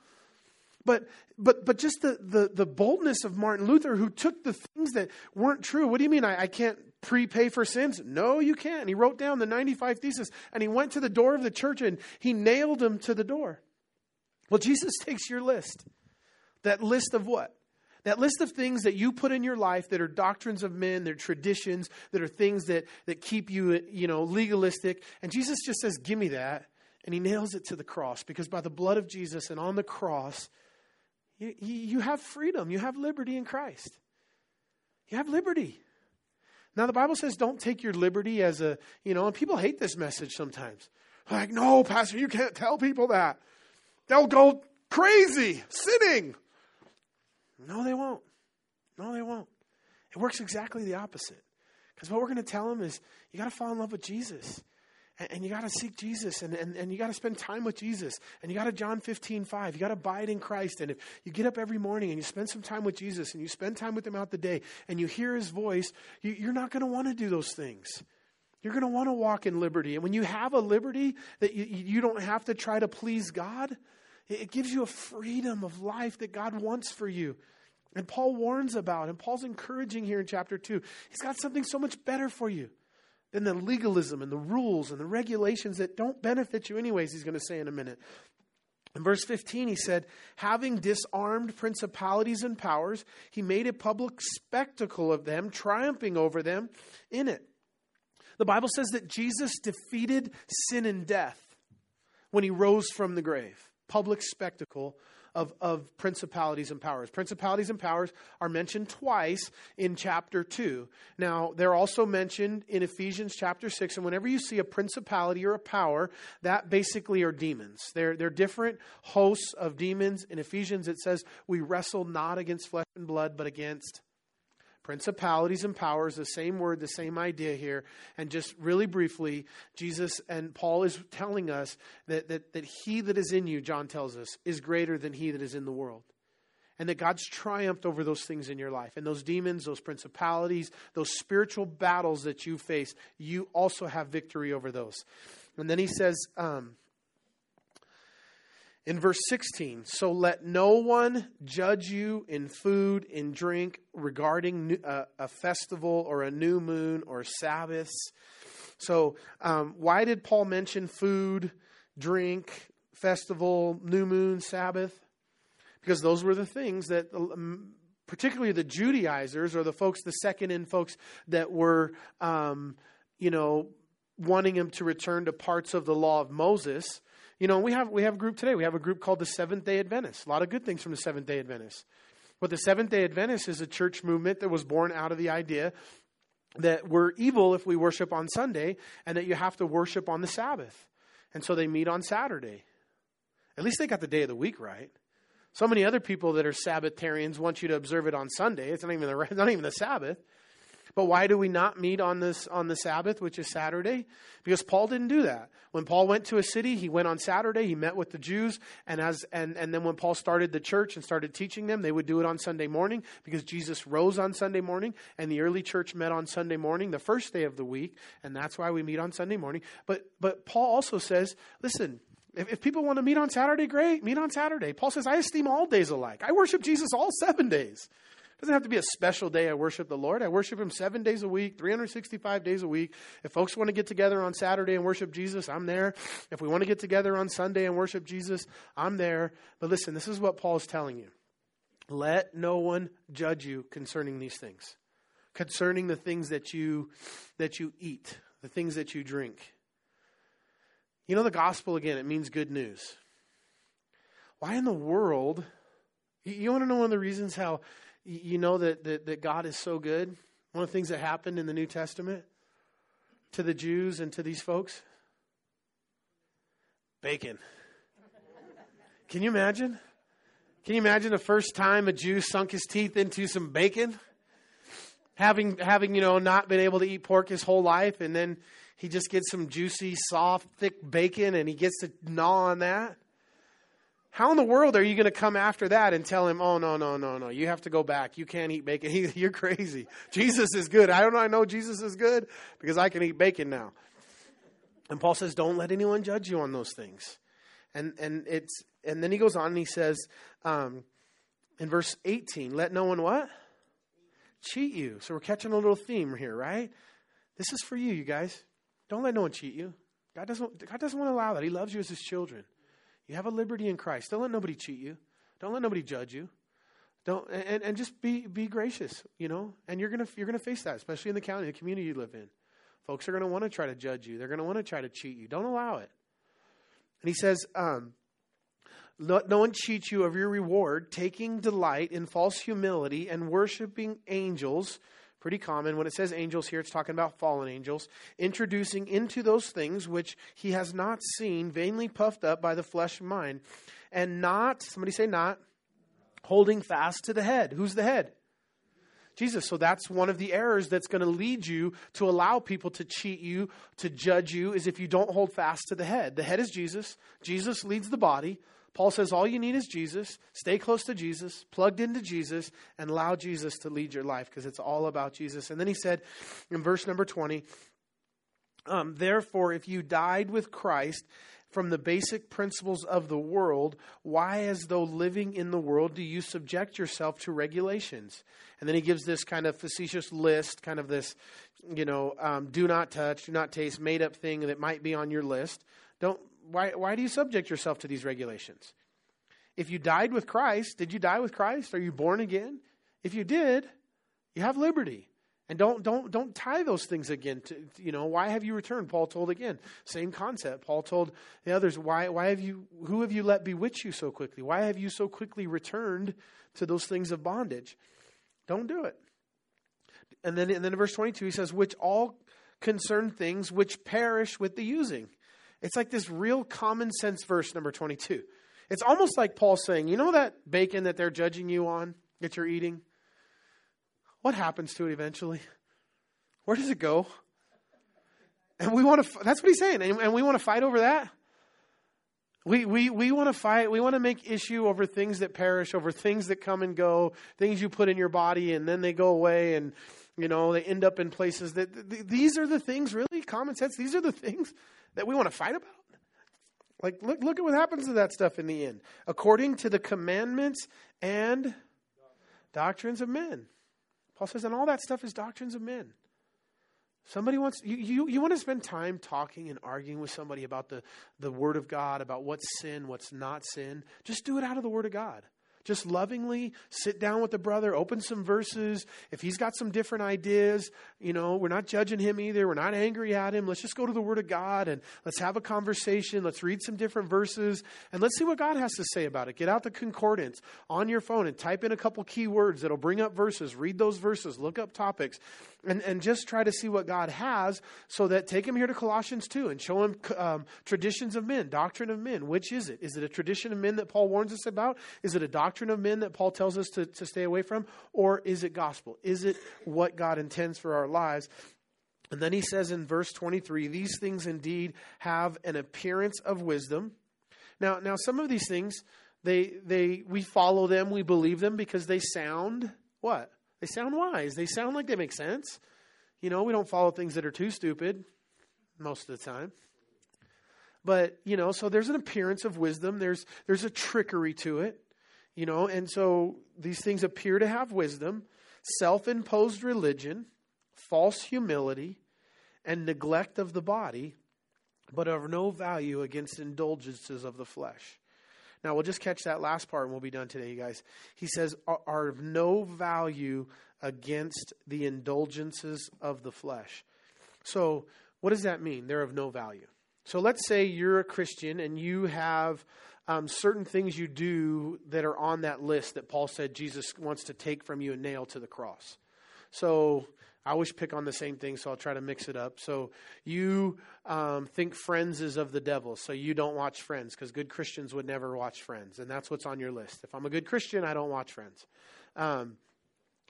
But, but, but just the, the, the boldness of Martin Luther, who took the things that weren't true. What do you mean I, I can't prepay for sins? No, you can't. He wrote down the 95 Theses, and he went to the door of the church and he nailed them to the door. Well, Jesus takes your list. That list of what? That list of things that you put in your life that are doctrines of men, they're traditions, that are things that, that keep you, you know, legalistic. And Jesus just says, Give me that. And he nails it to the cross because by the blood of Jesus and on the cross, you, you have freedom. You have liberty in Christ. You have liberty. Now, the Bible says don't take your liberty as a, you know, and people hate this message sometimes. Like, no, Pastor, you can't tell people that. They'll go crazy sinning. No, they won't. No, they won't. It works exactly the opposite. Because what we're going to tell them is you got to fall in love with Jesus. And, and you got to seek Jesus. And, and, and you got to spend time with Jesus. And you got to, John 15, 5, you got to abide in Christ. And if you get up every morning and you spend some time with Jesus and you spend time with Him out the day and you hear His voice, you, you're not going to want to do those things. You're going to want to walk in liberty. And when you have a liberty that you, you don't have to try to please God, it gives you a freedom of life that God wants for you. And Paul warns about, and Paul's encouraging here in chapter 2. He's got something so much better for you than the legalism and the rules and the regulations that don't benefit you, anyways, he's going to say in a minute. In verse 15, he said, Having disarmed principalities and powers, he made a public spectacle of them, triumphing over them in it. The Bible says that Jesus defeated sin and death when he rose from the grave public spectacle of, of principalities and powers. Principalities and powers are mentioned twice in chapter 2. Now, they're also mentioned in Ephesians chapter 6. And whenever you see a principality or a power, that basically are demons. They're, they're different hosts of demons. In Ephesians, it says, We wrestle not against flesh and blood, but against principalities and powers, the same word, the same idea here. And just really briefly, Jesus and Paul is telling us that, that, that he that is in you, John tells us, is greater than he that is in the world. And that God's triumphed over those things in your life. And those demons, those principalities, those spiritual battles that you face, you also have victory over those. And then he says, um, in verse 16, so let no one judge you in food, in drink, regarding uh, a festival or a new moon or Sabbaths. So, um, why did Paul mention food, drink, festival, new moon, Sabbath? Because those were the things that, um, particularly the Judaizers or the folks, the second in folks that were, um, you know, wanting him to return to parts of the law of Moses you know, we have we have a group today. We have a group called the Seventh Day Adventists. A lot of good things from the Seventh Day Adventists. But the Seventh Day Adventists is a church movement that was born out of the idea that we're evil if we worship on Sunday, and that you have to worship on the Sabbath. And so they meet on Saturday. At least they got the day of the week right. So many other people that are Sabbatarians want you to observe it on Sunday. It's not even the, not even the Sabbath. But why do we not meet on this on the Sabbath, which is Saturday? Because Paul didn't do that. When Paul went to a city, he went on Saturday, he met with the Jews, and as and, and then when Paul started the church and started teaching them, they would do it on Sunday morning because Jesus rose on Sunday morning, and the early church met on Sunday morning, the first day of the week, and that's why we meet on Sunday morning. But but Paul also says, listen, if, if, people want to meet on Saturday, great, meet on Saturday. Paul says, I esteem all days alike. I worship Jesus all seven days. Doesn't have to be a special day I worship the Lord. I worship Him seven days a week, 365 days a week. If folks want to get together on Saturday and worship Jesus, I'm there. If we want to get together on Sunday and worship Jesus, I'm there. But listen, this is what Paul is telling you. Let no one judge you concerning these things, concerning the things that you, that you eat, the things that you drink. You know, the gospel, again, it means good news. Why in the world? You want to know one of the reasons how you know that, that, that God is so good? One of the things that happened in the New Testament to the Jews and to these folks? Bacon. Can you imagine? Can you imagine the first time a Jew sunk his teeth into some bacon? Having, having, you know, not been able to eat pork his whole life, and then he just gets some juicy, soft, thick bacon and he gets to gnaw on that. How in the world are you going to come after that and tell him, oh, no, no, no, no, you have to go back. You can't eat bacon. You're crazy. Jesus is good. I don't know. I know Jesus is good because I can eat bacon now. And Paul says, don't let anyone judge you on those things. And, and, it's, and then he goes on and he says um, in verse 18, let no one what? Cheat you. So we're catching a little theme here, right? This is for you, you guys. Don't let no one cheat you. God doesn't, God doesn't want to allow that. He loves you as his children. You have a liberty in Christ. Don't let nobody cheat you. Don't let nobody judge you. Don't and, and just be be gracious, you know. And you're gonna you're gonna face that, especially in the county, the community you live in. Folks are gonna want to try to judge you. They're gonna want to try to cheat you. Don't allow it. And he says, um, let no one cheat you of your reward, taking delight in false humility and worshiping angels pretty common. When it says angels here, it's talking about fallen angels, introducing into those things which he has not seen, vainly puffed up by the flesh and mind, and not, somebody say not, holding fast to the head. Who's the head? Jesus. So that's one of the errors that's going to lead you to allow people to cheat you, to judge you, is if you don't hold fast to the head. The head is Jesus. Jesus leads the body. Paul says all you need is Jesus. Stay close to Jesus, plugged into Jesus, and allow Jesus to lead your life because it's all about Jesus. And then he said in verse number 20, um, Therefore, if you died with Christ from the basic principles of the world, why, as though living in the world, do you subject yourself to regulations? And then he gives this kind of facetious list, kind of this, you know, um, do not touch, do not taste, made up thing that might be on your list. Don't why, why do you subject yourself to these regulations? If you died with Christ, did you die with Christ? Are you born again? If you did, you have liberty. And don't don't don't tie those things again to you know, why have you returned? Paul told again. Same concept. Paul told the others, why why have you who have you let bewitch you so quickly? Why have you so quickly returned to those things of bondage? Don't do it. And then and then in verse 22 he says, which all concern things which perish with the using. It's like this real common sense verse number 22. It's almost like Paul saying, you know that bacon that they're judging you on that you're eating? what happens to it eventually? Where does it go? And we want to, that's what he's saying. And, and we want to fight over that. We, we, we want to fight, we want to make issue over things that perish, over things that come and go, things you put in your body and then they go away and, you know, they end up in places that, th- these are the things, really, common sense, these are the things that we want to fight about. Like, look, look at what happens to that stuff in the end. According to the commandments and doctrines of men. Paul says, and all that stuff is doctrines of men. Somebody wants you, you, you want to spend time talking and arguing with somebody about the, the Word of God, about what's sin, what's not sin. Just do it out of the Word of God. Just lovingly sit down with the brother, open some verses. If he's got some different ideas, you know, we're not judging him either. We're not angry at him. Let's just go to the Word of God and let's have a conversation. Let's read some different verses and let's see what God has to say about it. Get out the concordance on your phone and type in a couple key words that'll bring up verses. Read those verses, look up topics, and, and just try to see what God has so that take him here to Colossians 2 and show him um, traditions of men, doctrine of men. Which is it? Is it a tradition of men that Paul warns us about? Is it a doctrine of men that Paul tells us to, to stay away from? Or is it gospel? Is it what God intends for our lives? And then he says in verse 23 these things indeed have an appearance of wisdom. Now, now some of these things, they, they, we follow them, we believe them because they sound what? They sound wise. They sound like they make sense. You know, we don't follow things that are too stupid most of the time. But, you know, so there's an appearance of wisdom. There's there's a trickery to it. You know, and so these things appear to have wisdom, self-imposed religion, false humility, and neglect of the body, but of no value against indulgences of the flesh. Now, we'll just catch that last part and we'll be done today, you guys. He says, are, of no value against the indulgences of the flesh. So, what does that mean? They're of no value. So, let's say you're a Christian and you have um, certain things you do that are on that list that Paul said Jesus wants to take from you and nail to the cross. So, I always pick on the same thing, so I'll try to mix it up. So you um, think Friends is of the devil, so you don't watch Friends because good Christians would never watch Friends, and that's what's on your list. If I'm a good Christian, I don't watch Friends. Um,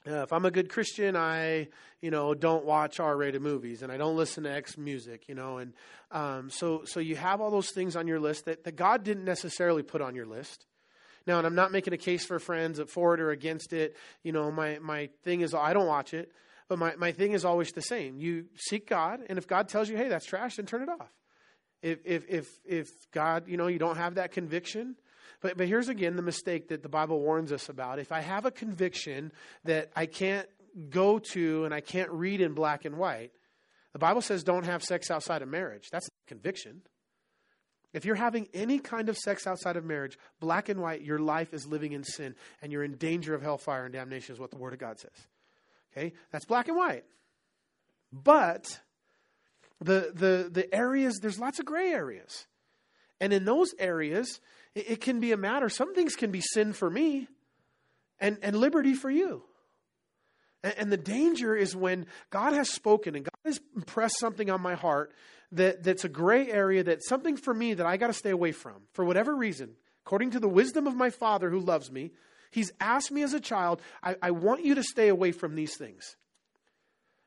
uh, if I'm a good Christian, I you know don't watch R-rated movies and I don't listen to X music, you know, and um, so so you have all those things on your list that, that God didn't necessarily put on your list. Now, and I'm not making a case for Friends for it or against it. You know, my my thing is I don't watch it. But my, my thing is always the same. You seek God, and if God tells you, hey, that's trash, then turn it off. If, if, if, if God, you know, you don't have that conviction, but, but here's again the mistake that the Bible warns us about. If I have a conviction that I can't go to and I can't read in black and white, the Bible says don't have sex outside of marriage. That's conviction. If you're having any kind of sex outside of marriage, black and white, your life is living in sin and you're in danger of hellfire and damnation, is what the Word of God says. Okay? That's black and white. But the the the areas there's lots of gray areas. And in those areas, it, it can be a matter some things can be sin for me and and liberty for you. And, and the danger is when God has spoken and God has impressed something on my heart that, that's a gray area, that's something for me that I got to stay away from for whatever reason, according to the wisdom of my Father who loves me, He's asked me as a child, I, I want you to stay away from these things.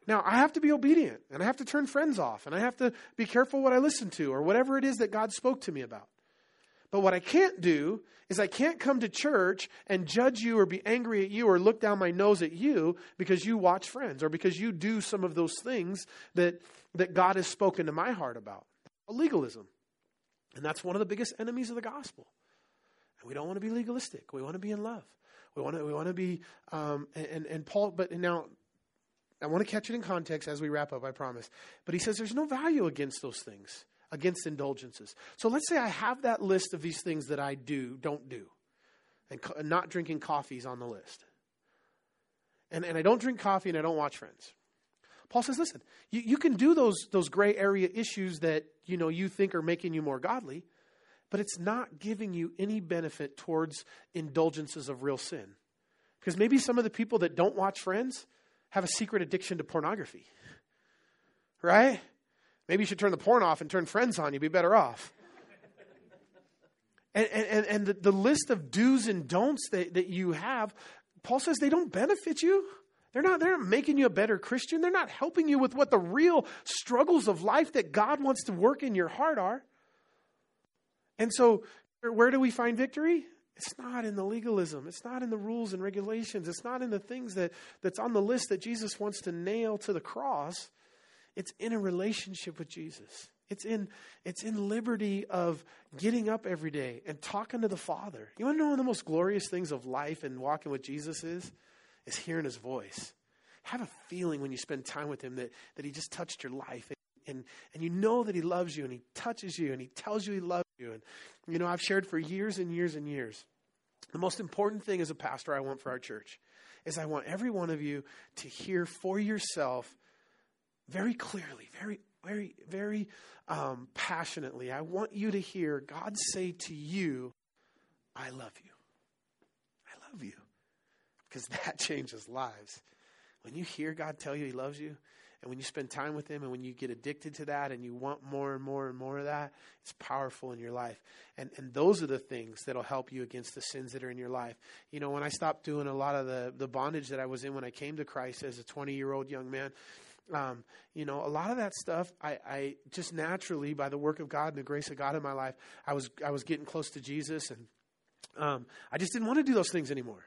Now, I have to be obedient and I have to turn friends off and I have to be careful what I listen to or whatever it is that God spoke to me about. But what I can't do is I can't come to church and judge you or be angry at you or look down my nose at you because you watch friends or because you do some of those things that, that God has spoken to my heart about. Legalism. And that's one of the biggest enemies of the gospel. We don't want to be legalistic. We want to be in love. We want to, we want to be, um, and, and Paul, but now, I want to catch it in context as we wrap up, I promise. But he says there's no value against those things, against indulgences. So let's say I have that list of these things that I do, don't do, and, co- not drinking coffee is on the list. And, and I don't drink coffee and I don't watch Friends. Paul says, listen, you, you can do those, those gray area issues that you know you think are making you more godly, but it's not giving you any benefit towards indulgences of real sin. Because maybe some of the people that don't watch friends have a secret addiction to pornography. Right? Maybe you should turn the porn off and turn friends on, you'd be better off. And, and, and the, the list of do's and don'ts that, that you have, Paul says they don't benefit you. They're not, they're not making you a better Christian. They're not helping you with what the real struggles of life that God wants to work in your heart are. And so, where do we find victory? It's not in the legalism. It's not in the rules and regulations. It's not in the things that, that's on the list that Jesus wants to nail to the cross. It's in a relationship with Jesus. It's in, it's in liberty of getting up every day and talking to the Father. You want to know one of the most glorious things of life and walking with Jesus is? Is hearing his voice. Have a feeling when you spend time with him that, that he just touched your life. And, and, you know that he loves you and he touches you and he tells you he loves you. And, you know, I've shared for years and years and years. The most important thing as a pastor I want for our church is I want every one of you to hear for yourself very clearly, very very, very um, passionately, I want you to hear God say to you, I love you. I love you. Because that changes lives. When you hear God tell you He loves you, and when you spend time with Him, and when you get addicted to that, and you want more and more and more of that, it's powerful in your life. And, and those are the things that'll help you against the sins that are in your life. You know, when I stopped doing a lot of the, the bondage that I was in when I came to Christ as a 20 year old young man, um, you know, a lot of that stuff, I, I, just naturally, by the work of God and the grace of God in my life, I was I was getting close to Jesus, and um, I just didn't want to do those things anymore.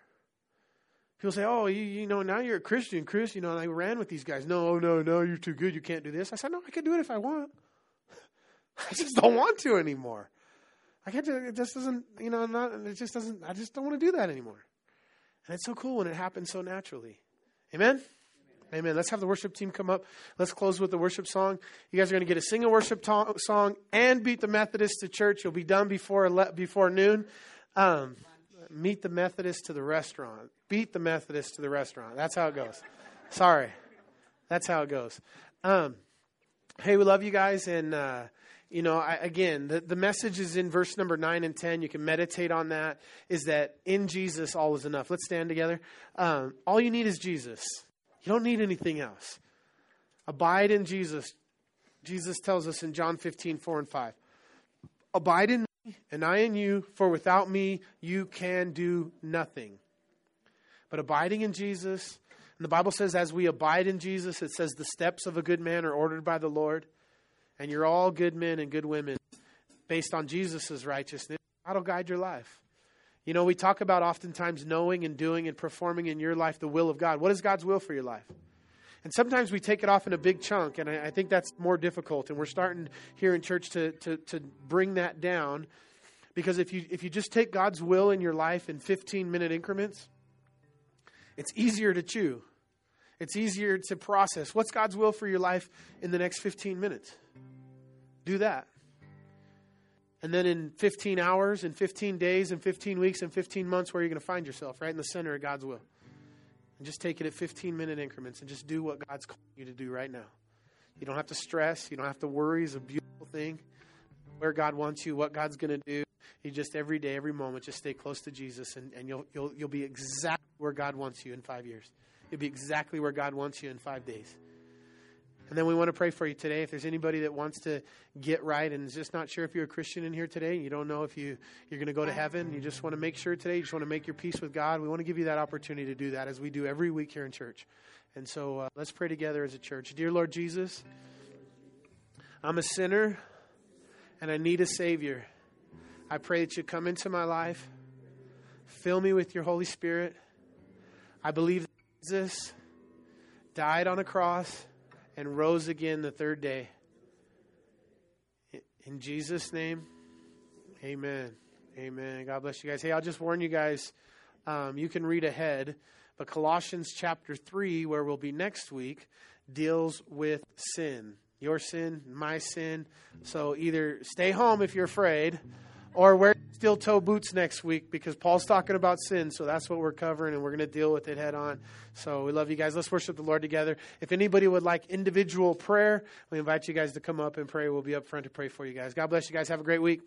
People say, "Oh, you, you know, now you're a Christian, Chris." You know, and I ran with these guys. No, no, no, you're too good. You can't do this. I said, "No, I can do it if I want. I just don't want to anymore. I can't. It just doesn't. You know, not. It just doesn't. I just don't want to do that anymore." And it's so cool when it happens so naturally. Amen. Amen. Let's have the worship team come up. Let's close with the worship song. You guys are going to get to sing a worship to- song and beat the Methodist to church. You'll be done before before noon. Um, meet the Methodist to the restaurant. Beat the Methodist to the restaurant. That's how it goes. Sorry. That's how it goes. Um, hey, we love you guys. And, uh, you know, I, again, the, the message is in verse number 9 and 10. You can meditate on that. Is that in Jesus, all is enough. Let's stand together. Um, all you need is Jesus. You don't need anything else. Abide in Jesus. Jesus tells us in John 15, 4 and 5. Abide in and I in you, for without me you can do nothing. But abiding in Jesus, and the Bible says, as we abide in Jesus, it says the steps of a good man are ordered by the Lord. And you're all good men and good women based on Jesus' righteousness. That'll guide your life. You know, we talk about oftentimes knowing and doing and performing in your life the will of God. What is God's will for your life? And sometimes we take it off in a big chunk, and I, I think that's more difficult. And we're starting here in church to, to, to bring that down because if you, if you just take God's will in your life in 15 minute increments, it's easier to chew. It's easier to process. What's God's will for your life in the next 15 minutes? Do that. And then in 15 hours, in 15 days, in 15 weeks, in 15 months, where are you going to find yourself? Right in the center of God's will. And just take it at 15 minute increments and just do what God's calling you to do right now. You don't have to stress. You don't have to worry. It's a beautiful thing. Where God wants you, what God's going to do. You just every day, every moment, just stay close to Jesus, and, and you'll, you'll, you'll be exactly where God wants you in five years. You'll be exactly where God wants you in five days. And then we want to pray for you today. If there's anybody that wants to get right and is just not sure if you're a Christian in here today, you don't know if you, you're going to go to heaven, you just want to make sure today, you just want to make your peace with God, we want to give you that opportunity to do that as we do every week here in church. And so uh, let's pray together as a church. Dear Lord Jesus, I'm a sinner and I need a Savior. I pray that you come into my life, fill me with your Holy Spirit. I believe that Jesus died on a cross and rose again the third day. In Jesus' name, amen. Amen. God bless you guys. Hey, I'll just warn you guys, um, you can read ahead, but Colossians chapter 3, where we'll be next week, deals with sin. Your sin, my sin. So either stay home if you're afraid, or wear steel toe boots next week because Paul's talking about sin. So that's what we're covering, and we're going to deal with it head on. So we love you guys. Let's worship the Lord together. If anybody would like individual prayer, we invite you guys to come up and pray. We'll be up front to pray for you guys. God bless you guys. Have a great week.